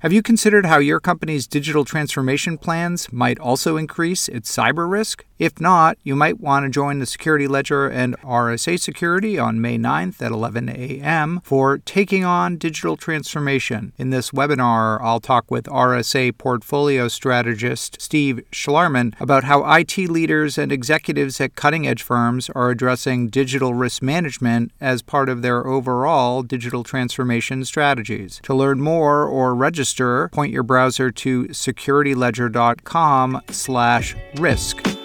Have you considered how your company's digital transformation plans might also increase its cyber risk? If not, you might want to join the Security Ledger and RSA Security on May 9th at 11 a.m. for Taking On Digital Transformation. In this webinar, I'll talk with RSA portfolio strategist Steve Schlarman about how IT leaders and executives at cutting edge firms are addressing digital risk management as part of their overall digital transformation strategies. To learn more or register, point your browser to securityledger.com/risk.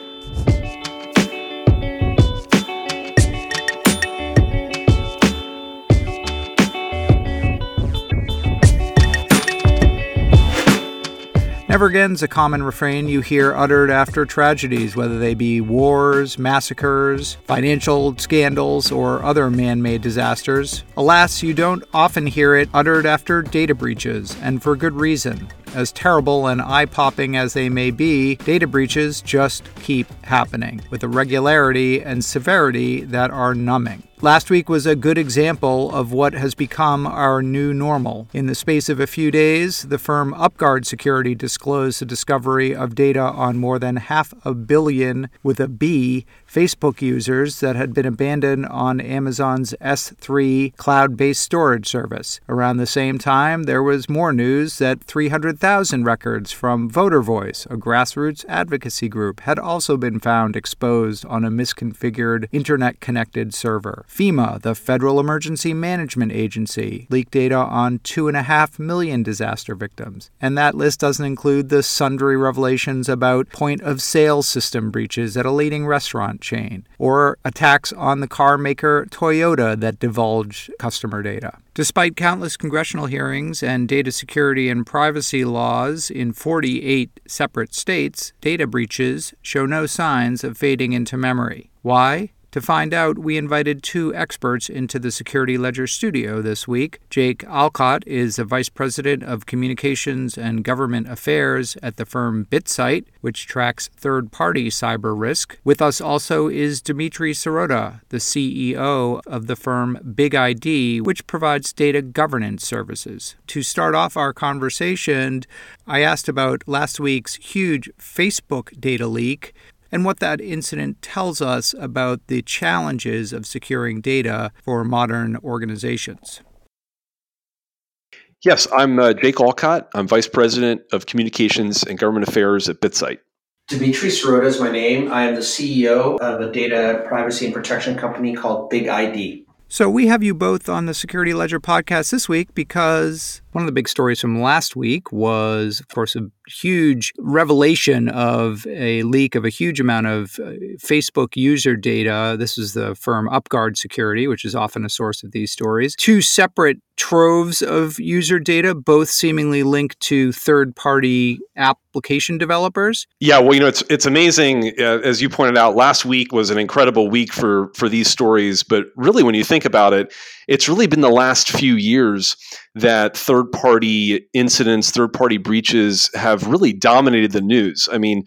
Never again's a common refrain you hear uttered after tragedies, whether they be wars, massacres, financial scandals, or other man made disasters. Alas, you don't often hear it uttered after data breaches, and for good reason. As terrible and eye popping as they may be, data breaches just keep happening with a regularity and severity that are numbing. Last week was a good example of what has become our new normal. In the space of a few days, the firm UpGuard Security disclosed the discovery of data on more than half a billion with a B Facebook users that had been abandoned on Amazon's S3 cloud based storage service. Around the same time, there was more news that 300,000 records from Voter Voice, a grassroots advocacy group, had also been found exposed on a misconfigured internet connected server. FEMA, the Federal Emergency Management Agency, leaked data on 2.5 million disaster victims. And that list doesn't include the sundry revelations about point of sale system breaches at a leading restaurant chain, or attacks on the car maker Toyota that divulged customer data. Despite countless congressional hearings and data security and privacy laws in 48 separate states, data breaches show no signs of fading into memory. Why? To find out, we invited two experts into the Security Ledger studio this week. Jake Olcott is the Vice President of Communications and Government Affairs at the firm BitSight, which tracks third party cyber risk. With us also is Dmitry Sirota, the CEO of the firm BigID, which provides data governance services. To start off our conversation, I asked about last week's huge Facebook data leak and what that incident tells us about the challenges of securing data for modern organizations. Yes, I'm uh, Jake Olcott. I'm Vice President of Communications and Government Affairs at BitSight. Dmitry Sirota is my name. I am the CEO of a data privacy and protection company called BigID. So, we have you both on the Security Ledger podcast this week because one of the big stories from last week was, of course, a huge revelation of a leak of a huge amount of uh, Facebook user data. This is the firm UpGuard Security, which is often a source of these stories. Two separate troves of user data, both seemingly linked to third-party application developers. Yeah, well, you know, it's it's amazing. Uh, as you pointed out, last week was an incredible week for for these stories. But really, when you think about it, it's really been the last few years that third party incidents, third party breaches have really dominated the news. I mean,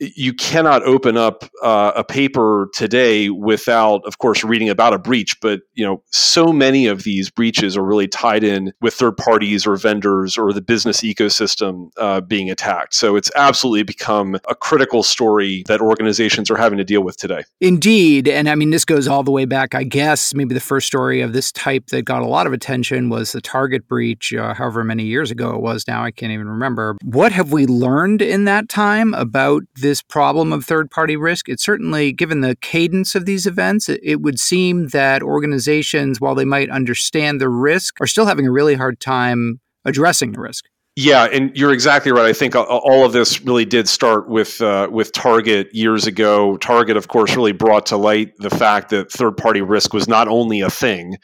you cannot open up uh, a paper today without, of course, reading about a breach. But you know, so many of these breaches are really tied in with third parties or vendors or the business ecosystem uh, being attacked. So it's absolutely become a critical story that organizations are having to deal with today. Indeed, and I mean, this goes all the way back. I guess maybe the first story of this type that got a lot of attention was the Target breach, uh, however many years ago it was. Now I can't even remember. What have we learned in that time about? This problem of third party risk. It certainly, given the cadence of these events, it, it would seem that organizations, while they might understand the risk, are still having a really hard time addressing the risk. Yeah, and you're exactly right. I think all of this really did start with uh, with Target years ago. Target, of course, really brought to light the fact that third party risk was not only a thing,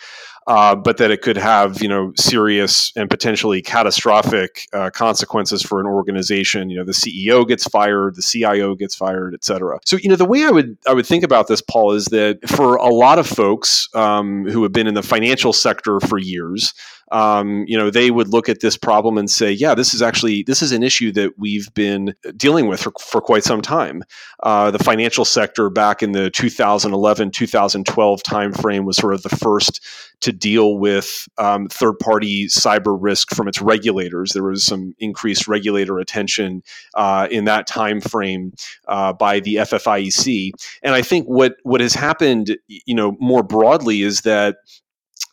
uh, but that it could have you know serious and potentially catastrophic uh, consequences for an organization. You know, the CEO gets fired, the CIO gets fired, et cetera. So you know, the way I would I would think about this, Paul, is that for a lot of folks um, who have been in the financial sector for years um, you know, they would look at this problem and say, yeah, this is actually this is an issue that we've been dealing with for, for quite some time. Uh, the financial sector back in the 2011 2012 timeframe was sort of the first to deal with um, third party cyber risk from its regulators. There was some increased regulator attention uh, in that time frame uh, by the FFIEC. And I think what, what has happened, you know, more broadly is that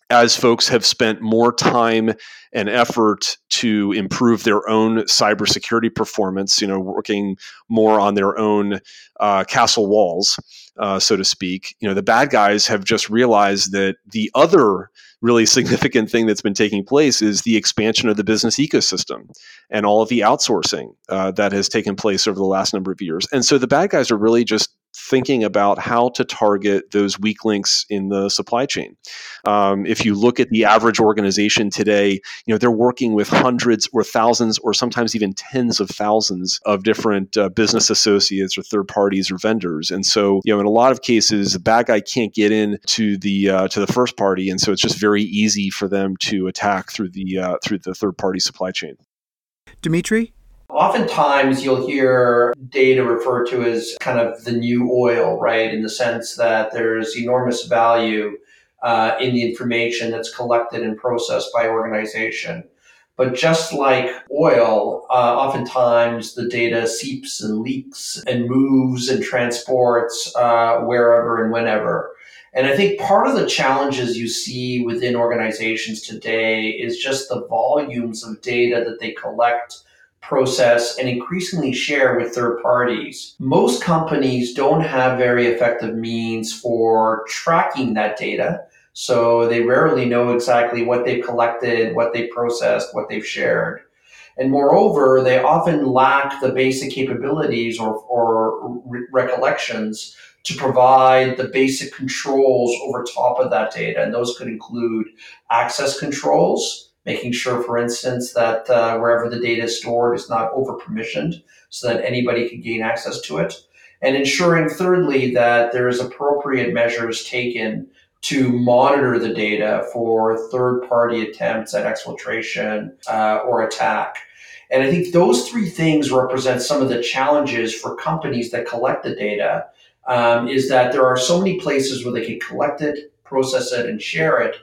as folks have spent more time and effort to improve their own cybersecurity performance, you know, working more on their own uh, castle walls, uh, so to speak, you know, the bad guys have just realized that the other really significant thing that's been taking place is the expansion of the business ecosystem and all of the outsourcing uh, that has taken place over the last number of years. And so the bad guys are really just thinking about how to target those weak links in the supply chain. Um, if you look at the average organization today, you know they're working with hundreds or thousands or sometimes even tens of thousands of different uh, business associates or third parties or vendors. And so, you know, in a lot of cases, the bad guy can't get in to the uh, to the first party, and so it's just very easy for them to attack through the uh, through the third party supply chain. Dimitri, Oftentimes, you'll hear data referred to as kind of the new oil, right? In the sense that there's enormous value uh, in the information that's collected and processed by organization. But just like oil, uh, oftentimes the data seeps and leaks and moves and transports uh, wherever and whenever. And I think part of the challenges you see within organizations today is just the volumes of data that they collect process and increasingly share with third parties. Most companies don't have very effective means for tracking that data. So they rarely know exactly what they've collected, what they processed, what they've shared. And moreover, they often lack the basic capabilities or, or re- recollections to provide the basic controls over top of that data. And those could include access controls, making sure, for instance, that uh, wherever the data is stored is not over permissioned so that anybody can gain access to it. And ensuring, thirdly, that there is appropriate measures taken to monitor the data for third party attempts at exfiltration uh, or attack. And I think those three things represent some of the challenges for companies that collect the data. Um, is that there are so many places where they can collect it, process it, and share it,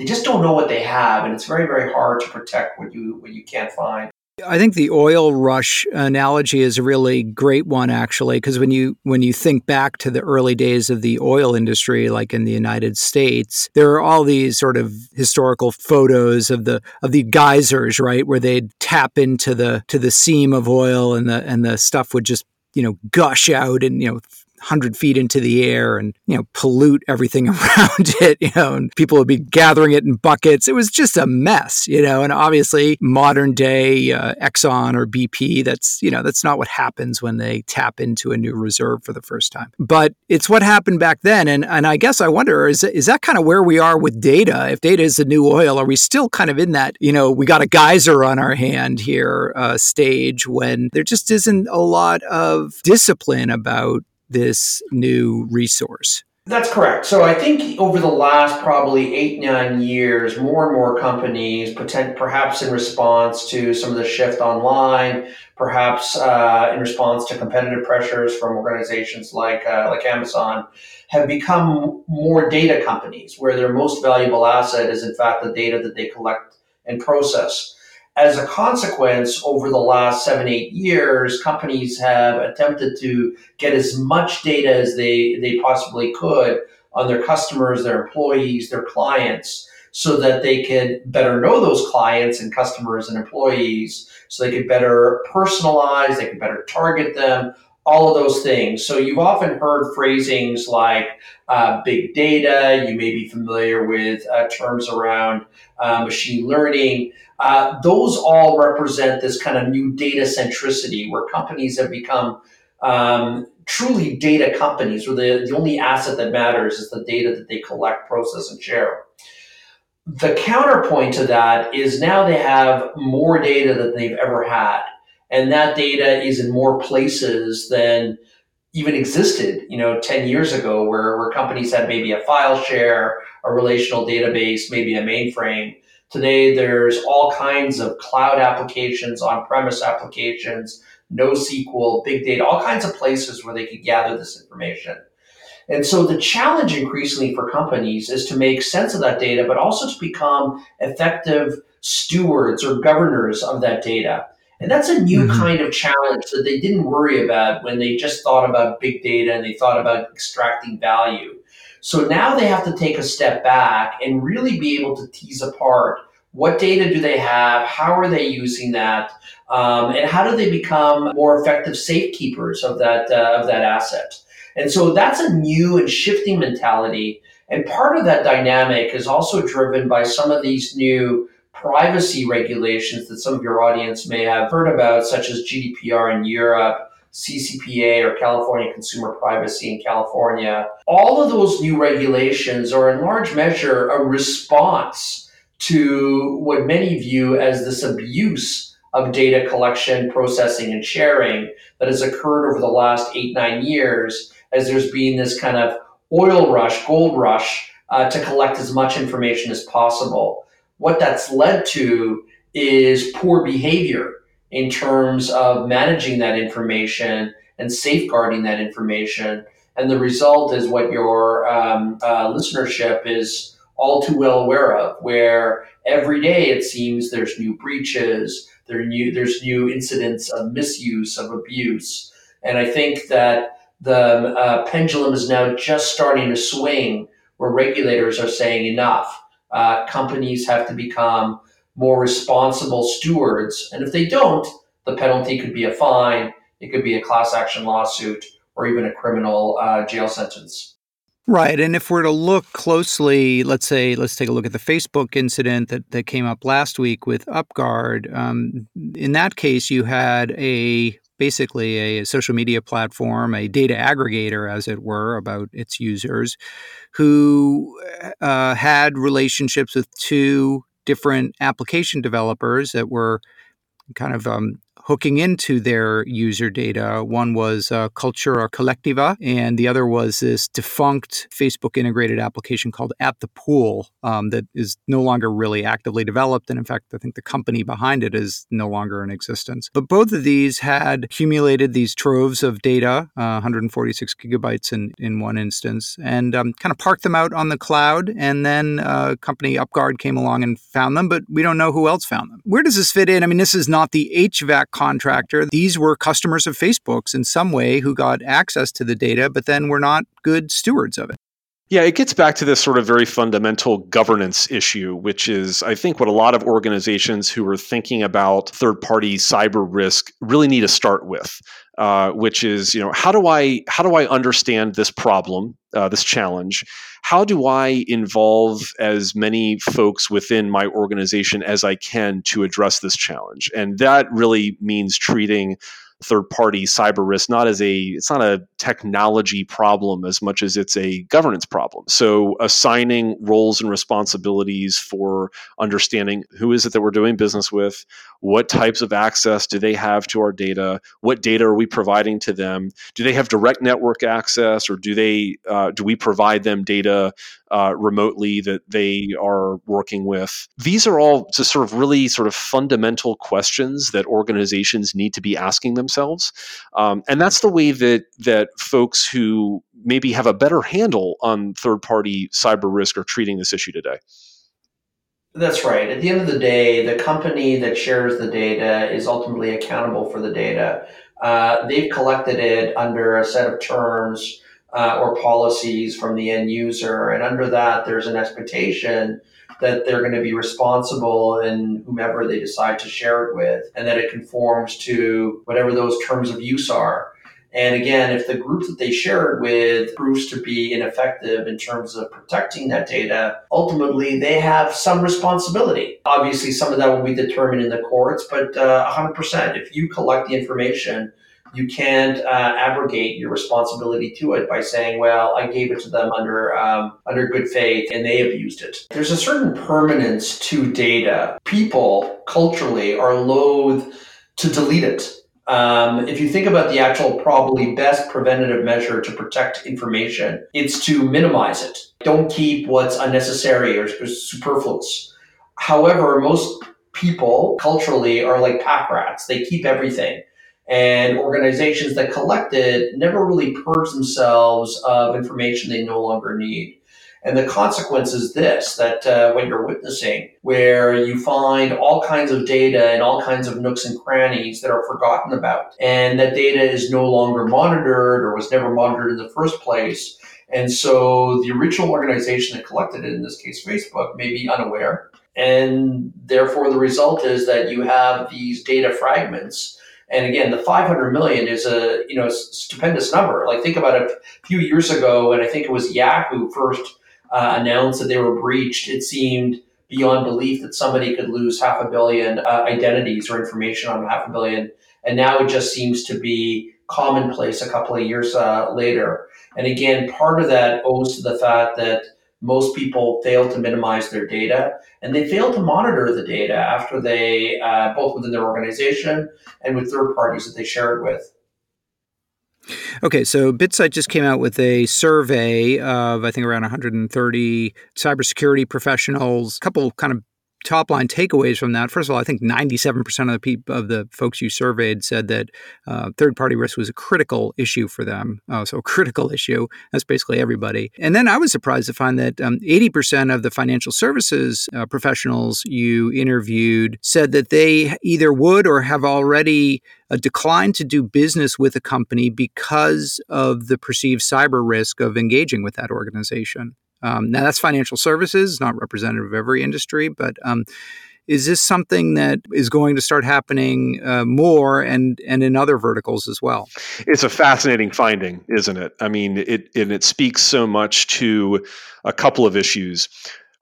they just don't know what they have, and it's very very hard to protect what you what you can't find. I think the oil rush analogy is a really great one actually because when you when you think back to the early days of the oil industry like in the United States there are all these sort of historical photos of the of the geysers right where they'd tap into the to the seam of oil and the and the stuff would just you know gush out and you know 100 feet into the air and, you know, pollute everything around it, you know, and people would be gathering it in buckets. It was just a mess, you know, and obviously modern day uh, Exxon or BP, that's, you know, that's not what happens when they tap into a new reserve for the first time. But it's what happened back then. And, and I guess I wonder, is, is that kind of where we are with data? If data is the new oil, are we still kind of in that, you know, we got a geyser on our hand here uh, stage when there just isn't a lot of discipline about this new resource. That's correct. So I think over the last probably eight, nine years, more and more companies, perhaps in response to some of the shift online, perhaps uh, in response to competitive pressures from organizations like uh, like Amazon, have become more data companies, where their most valuable asset is in fact the data that they collect and process. As a consequence, over the last seven, eight years, companies have attempted to get as much data as they, they possibly could on their customers, their employees, their clients, so that they could better know those clients and customers and employees, so they could better personalize, they could better target them, all of those things. So you've often heard phrasings like uh, big data. You may be familiar with uh, terms around uh, machine learning. Uh, those all represent this kind of new data centricity where companies have become um, truly data companies where the, the only asset that matters is the data that they collect, process, and share. The counterpoint to that is now they have more data than they've ever had. And that data is in more places than even existed, you know, 10 years ago, where, where companies had maybe a file share, a relational database, maybe a mainframe. Today, there's all kinds of cloud applications, on-premise applications, NoSQL, big data, all kinds of places where they could gather this information. And so the challenge increasingly for companies is to make sense of that data, but also to become effective stewards or governors of that data. And that's a new mm-hmm. kind of challenge that they didn't worry about when they just thought about big data and they thought about extracting value. So now they have to take a step back and really be able to tease apart what data do they have, how are they using that, um, and how do they become more effective safekeepers of that uh, of that asset. And so that's a new and shifting mentality. And part of that dynamic is also driven by some of these new privacy regulations that some of your audience may have heard about, such as GDPR in Europe, CCPA or California Consumer Privacy in California. All of those new regulations are in large measure a response to what many view as this abuse of data collection, processing, and sharing that has occurred over the last eight, nine years as there's been this kind of oil rush, gold rush uh, to collect as much information as possible what that's led to is poor behavior in terms of managing that information and safeguarding that information. And the result is what your um, uh, listenership is all too well aware of, where every day it seems there's new breaches, there new, there's new incidents of misuse, of abuse. And I think that the uh, pendulum is now just starting to swing where regulators are saying enough uh, companies have to become more responsible stewards. And if they don't, the penalty could be a fine, it could be a class action lawsuit, or even a criminal uh, jail sentence. Right. And if we're to look closely, let's say, let's take a look at the Facebook incident that, that came up last week with UpGuard. Um, in that case, you had a basically a social media platform, a data aggregator, as it were, about its users, who uh, had relationships with two different application developers that were kind of um, hooking into their user data. One was uh, Cultura Colectiva, and the other was this defunct Facebook integrated application called At the Pool um, that is no longer really actively developed. And in fact, I think the company behind it is no longer in existence. But both of these had accumulated these troves of data, uh, 146 gigabytes in, in one instance, and um, kind of parked them out on the cloud. And then uh, company UpGuard came along and found them, but we don't know who else found them. Where does this fit in? I mean, this is not the HVAC contractor. These were customers of Facebook's in some way who got access to the data, but then were not good stewards of it. Yeah, it gets back to this sort of very fundamental governance issue, which is, I think, what a lot of organizations who are thinking about third party cyber risk really need to start with. Uh, which is, you know, how do I how do I understand this problem, uh, this challenge? How do I involve as many folks within my organization as I can to address this challenge? And that really means treating third party cyber risk not as a it's not a technology problem as much as it's a governance problem so assigning roles and responsibilities for understanding who is it that we're doing business with what types of access do they have to our data what data are we providing to them do they have direct network access or do they uh, do we provide them data uh, remotely that they are working with. These are all just sort of really sort of fundamental questions that organizations need to be asking themselves, um, and that's the way that that folks who maybe have a better handle on third party cyber risk are treating this issue today. That's right. At the end of the day, the company that shares the data is ultimately accountable for the data. Uh, they've collected it under a set of terms uh, or policies from the end user. And under that, there's an expectation that they're going to be responsible in whomever they decide to share it with, and that it conforms to whatever those terms of use are. And again, if the group that they share it with proves to be ineffective in terms of protecting that data, ultimately they have some responsibility. Obviously, some of that will be determined in the courts, but uh, 100%. If you collect the information you can't uh, abrogate your responsibility to it by saying, "Well, I gave it to them under um, under good faith, and they abused it." There's a certain permanence to data. People culturally are loath to delete it. Um, if you think about the actual probably best preventative measure to protect information, it's to minimize it. Don't keep what's unnecessary or, or superfluous. However, most people culturally are like pack rats. They keep everything. And organizations that collect it never really purge themselves of information they no longer need. And the consequence is this that uh, what you're witnessing, where you find all kinds of data and all kinds of nooks and crannies that are forgotten about, and that data is no longer monitored or was never monitored in the first place. And so the original organization that collected it, in this case Facebook, may be unaware. And therefore, the result is that you have these data fragments and again, the 500 million is a you know stupendous number. Like think about it. A few years ago, and I think it was Yahoo first uh, announced that they were breached, it seemed beyond belief that somebody could lose half a billion uh, identities or information on half a billion. And now it just seems to be commonplace a couple of years uh, later. And again, part of that owes to the fact that most people fail to minimize their data and they fail to monitor the data after they, uh, both within their organization and with third parties that they share it with. Okay, so BitSight just came out with a survey of I think around 130 cybersecurity professionals. A couple kind of top line takeaways from that. First of all, I think 97% of the people of the folks you surveyed said that uh, third party risk was a critical issue for them. Uh, so, a critical issue. That's basically everybody. And then I was surprised to find that um, 80% of the financial services uh, professionals you interviewed said that they either would or have already uh, declined to do business with a company because of the perceived cyber risk of engaging with that organization. Um, now, that's financial services, not representative of every industry, but um, is this something that is going to start happening uh, more and and in other verticals as well? It's a fascinating finding, isn't it? I mean, it and it speaks so much to a couple of issues.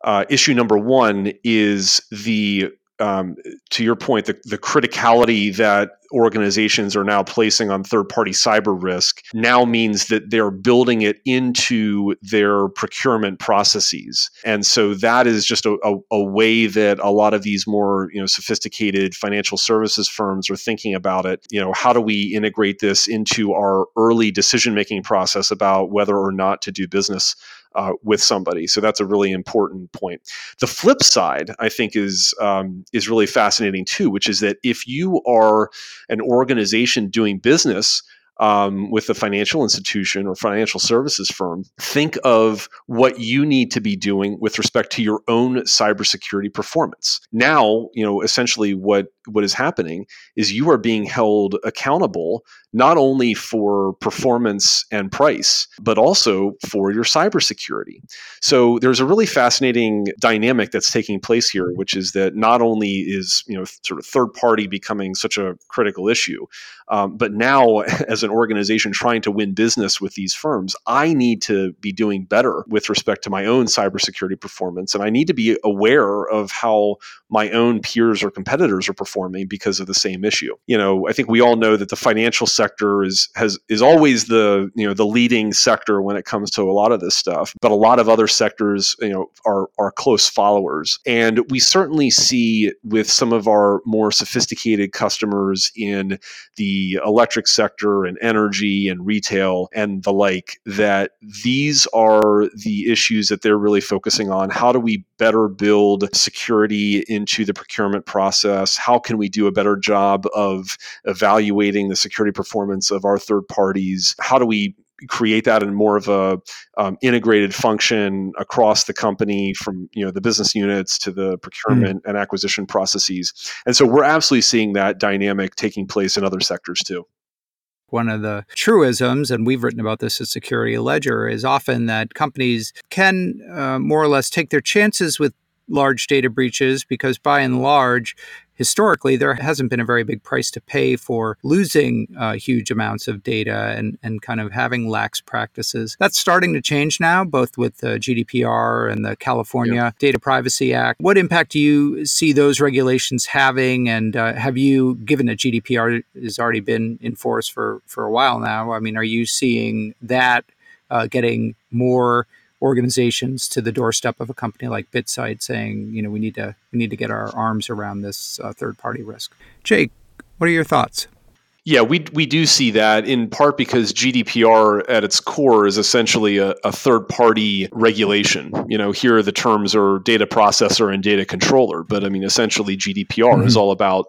Uh, issue number one is the um, to your point, the, the criticality that organizations are now placing on third party cyber risk now means that they're building it into their procurement processes. And so that is just a, a, a, way that a lot of these more you know sophisticated financial services firms are thinking about it. You know, how do we integrate this into our early decision making process about whether or not to do business uh, with somebody. So that's a really important point. The flip side, I think, is um, is really fascinating too, which is that if you are an organization doing business um, with a financial institution or financial services firm, think of what you need to be doing with respect to your own cybersecurity performance. Now, you know, essentially what what is happening is you are being held accountable not only for performance and price, but also for your cybersecurity. So there's a really fascinating dynamic that's taking place here, which is that not only is you know sort of third party becoming such a critical issue, um, but now as an organization trying to win business with these firms, I need to be doing better with respect to my own cybersecurity performance, and I need to be aware of how my own peers or competitors are performing because of the same issue. You know, I think we all know that the financial sector is has is always the you know the leading sector when it comes to a lot of this stuff, but a lot of other sectors you know are are close followers, and we certainly see with some of our more sophisticated customers in the electric sector and energy and retail and the like that these are the issues that they're really focusing on. How do we better build security into the procurement process? How can we do a better job of evaluating the security performance of our third parties? How do we create that in more of a um, integrated function across the company from you know the business units to the procurement mm. and acquisition processes and so we're absolutely seeing that dynamic taking place in other sectors too one of the truisms, and we've written about this at Security Ledger, is often that companies can uh, more or less take their chances with large data breaches because by and large historically there hasn't been a very big price to pay for losing uh, huge amounts of data and, and kind of having lax practices. That's starting to change now, both with the GDPR and the California yeah. Data Privacy Act. What impact do you see those regulations having? And uh, have you, given that GDPR has already been in force for, for a while now, I mean, are you seeing that uh, getting more organizations to the doorstep of a company like BitSight saying, you know, we need to we need to get our arms around this uh, third party risk. Jake, what are your thoughts? Yeah, we we do see that in part because GDPR at its core is essentially a, a third party regulation. You know, here the terms are data processor and data controller, but I mean essentially GDPR mm-hmm. is all about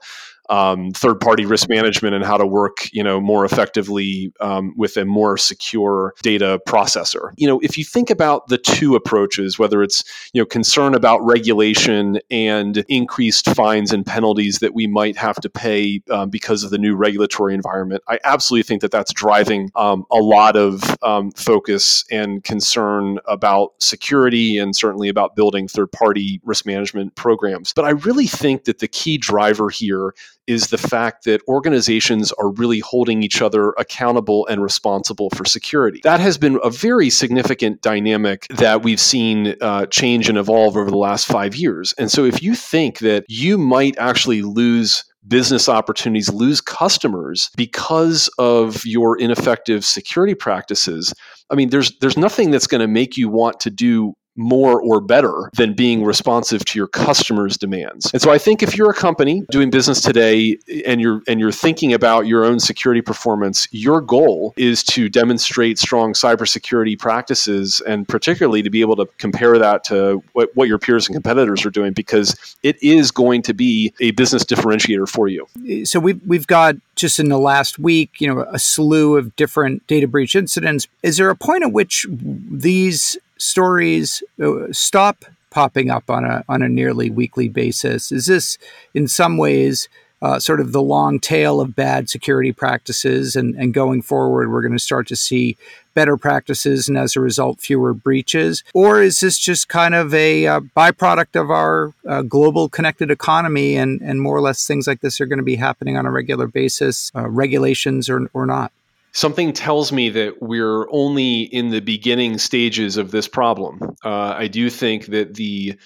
um, third party risk management and how to work you know more effectively um, with a more secure data processor. You know, if you think about the two approaches, whether it's you know concern about regulation and increased fines and penalties that we might have to pay um, because of the new regulatory environment, I absolutely think that that's driving um, a lot of um, focus and concern about security and certainly about building third party risk management programs. But I really think that the key driver here is the fact that organizations are really holding each other accountable and responsible for security. That has been a very significant dynamic that we've seen uh, change and evolve over the last five years. And so if you think that you might actually lose business opportunities, lose customers because of your ineffective security practices. I mean, there's there's nothing that's going to make you want to do more or better than being responsive to your customers' demands. And so I think if you're a company doing business today and you're and you're thinking about your own security performance, your goal is to demonstrate strong cybersecurity practices and particularly to be able to compare that to what, what your peers and competitors are doing because it is going to be a business differentiator for you. So we've we've got just in the last week, you know, a slew of different data breach incidents. Is there a point at which these stories uh, stop popping up on a on a nearly weekly basis? Is this in some ways uh, sort of the long tail of bad security practices, and, and going forward, we're going to start to see better practices, and as a result, fewer breaches? Or is this just kind of a uh, byproduct of our uh, global connected economy, and and more or less things like this are going to be happening on a regular basis, uh, regulations or or not? Something tells me that we're only in the beginning stages of this problem. Uh, I do think that the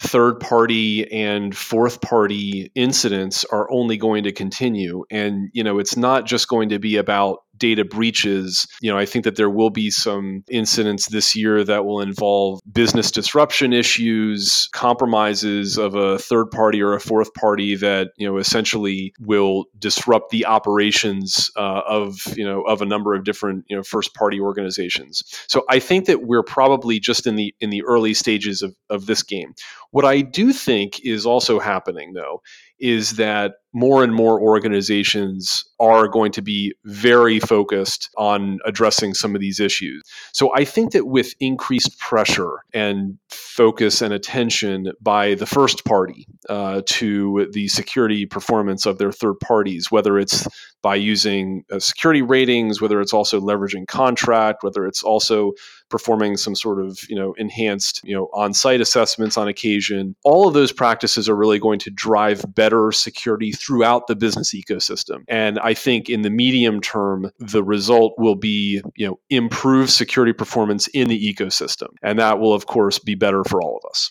third party and fourth party incidents are only going to continue. And, you know, it's not just going to be about data breaches, you know, I think that there will be some incidents this year that will involve business disruption issues, compromises of a third party or a fourth party that, you know, essentially will disrupt the operations uh, of, you know, of a number of different, you know, first party organizations. So I think that we're probably just in the in the early stages of, of this game. What I do think is also happening though is that more and more organizations are going to be very focused on addressing some of these issues. So I think that with increased pressure and focus and attention by the first party uh, to the security performance of their third parties, whether it's by using uh, security ratings, whether it's also leveraging contract, whether it's also performing some sort of you know enhanced you know on-site assessments on occasion, all of those practices are really going to drive better security throughout the business ecosystem. And I think in the medium term, the result will be, you know, improved security performance in the ecosystem. And that will, of course, be better for all of us.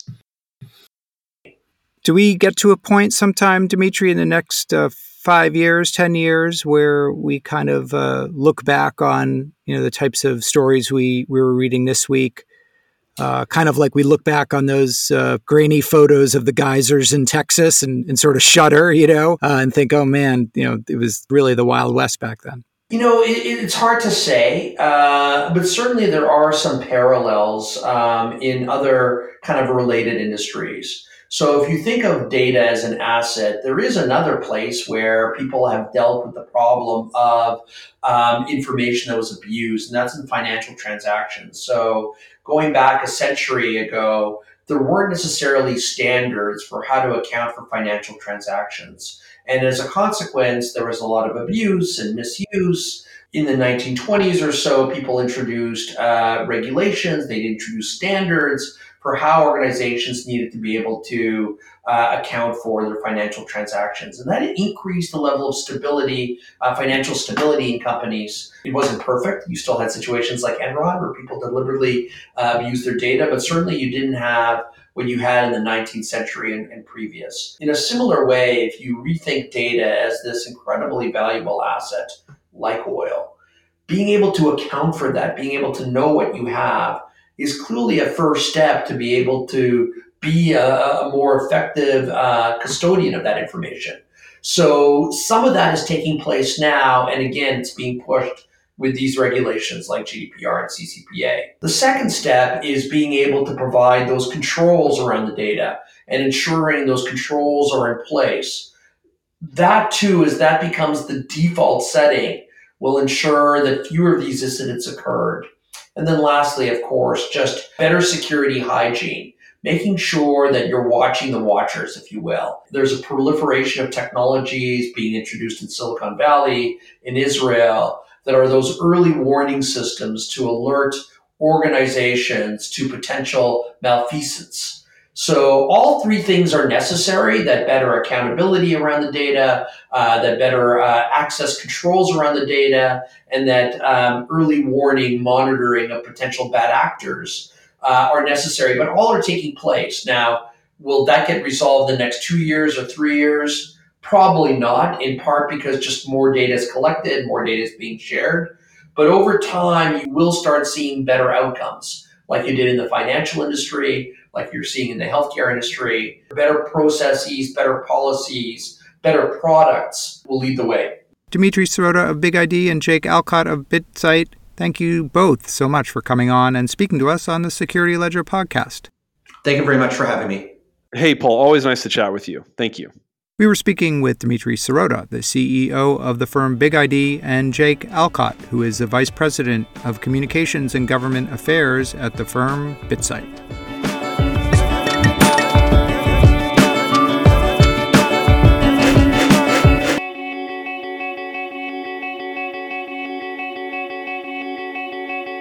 Do we get to a point sometime, Dimitri, in the next uh, five years, 10 years, where we kind of uh, look back on, you know, the types of stories we, we were reading this week uh, kind of like we look back on those uh, grainy photos of the geysers in Texas and, and sort of shudder, you know, uh, and think, oh man, you know, it was really the Wild West back then. You know, it, it's hard to say, uh, but certainly there are some parallels um, in other kind of related industries. So if you think of data as an asset, there is another place where people have dealt with the problem of um, information that was abused, and that's in financial transactions. So going back a century ago, there weren't necessarily standards for how to account for financial transactions. And as a consequence, there was a lot of abuse and misuse. In the 1920s or so, people introduced uh, regulations, they introduced standards for how organizations needed to be able to uh, account for their financial transactions. And that increased the level of stability, uh, financial stability in companies. It wasn't perfect. You still had situations like Enron where people deliberately uh, abused their data, but certainly you didn't have what you had in the 19th century and, and previous. In a similar way, if you rethink data as this incredibly valuable asset like oil, being able to account for that, being able to know what you have, is clearly a first step to be able to be a, a more effective uh, custodian of that information. So some of that is taking place now, and again, it's being pushed with these regulations like GDPR and CCPA. The second step is being able to provide those controls around the data and ensuring those controls are in place. that too, is that becomes the default setting, will ensure that fewer of these incidents occurred. And then lastly, of course, just better security hygiene, making sure that you're watching the watchers, if you will. There's a proliferation of technologies being introduced in Silicon Valley, in Israel, that are those early warning systems to alert organizations to potential malfeasance. So all three things are necessary: that better accountability around the data, uh, that better uh, access controls around the data, and that um, early warning monitoring of potential bad actors uh, are necessary. But all are taking place now. Will that get resolved in the next two years or three years? Probably not. In part because just more data is collected, more data is being shared. But over time, you will start seeing better outcomes, like you did in the financial industry like you're seeing in the healthcare industry. Better processes, better policies, better products will lead the way. Dmitry Sirota of BigID and Jake Olcott of BitSight, thank you both so much for coming on and speaking to us on the Security Ledger podcast. Thank you very much for having me. Hey, Paul, always nice to chat with you. Thank you. We were speaking with Dmitry Sirota, the CEO of the firm BigID, and Jake Olcott, who is the Vice President of Communications and Government Affairs at the firm BitSight.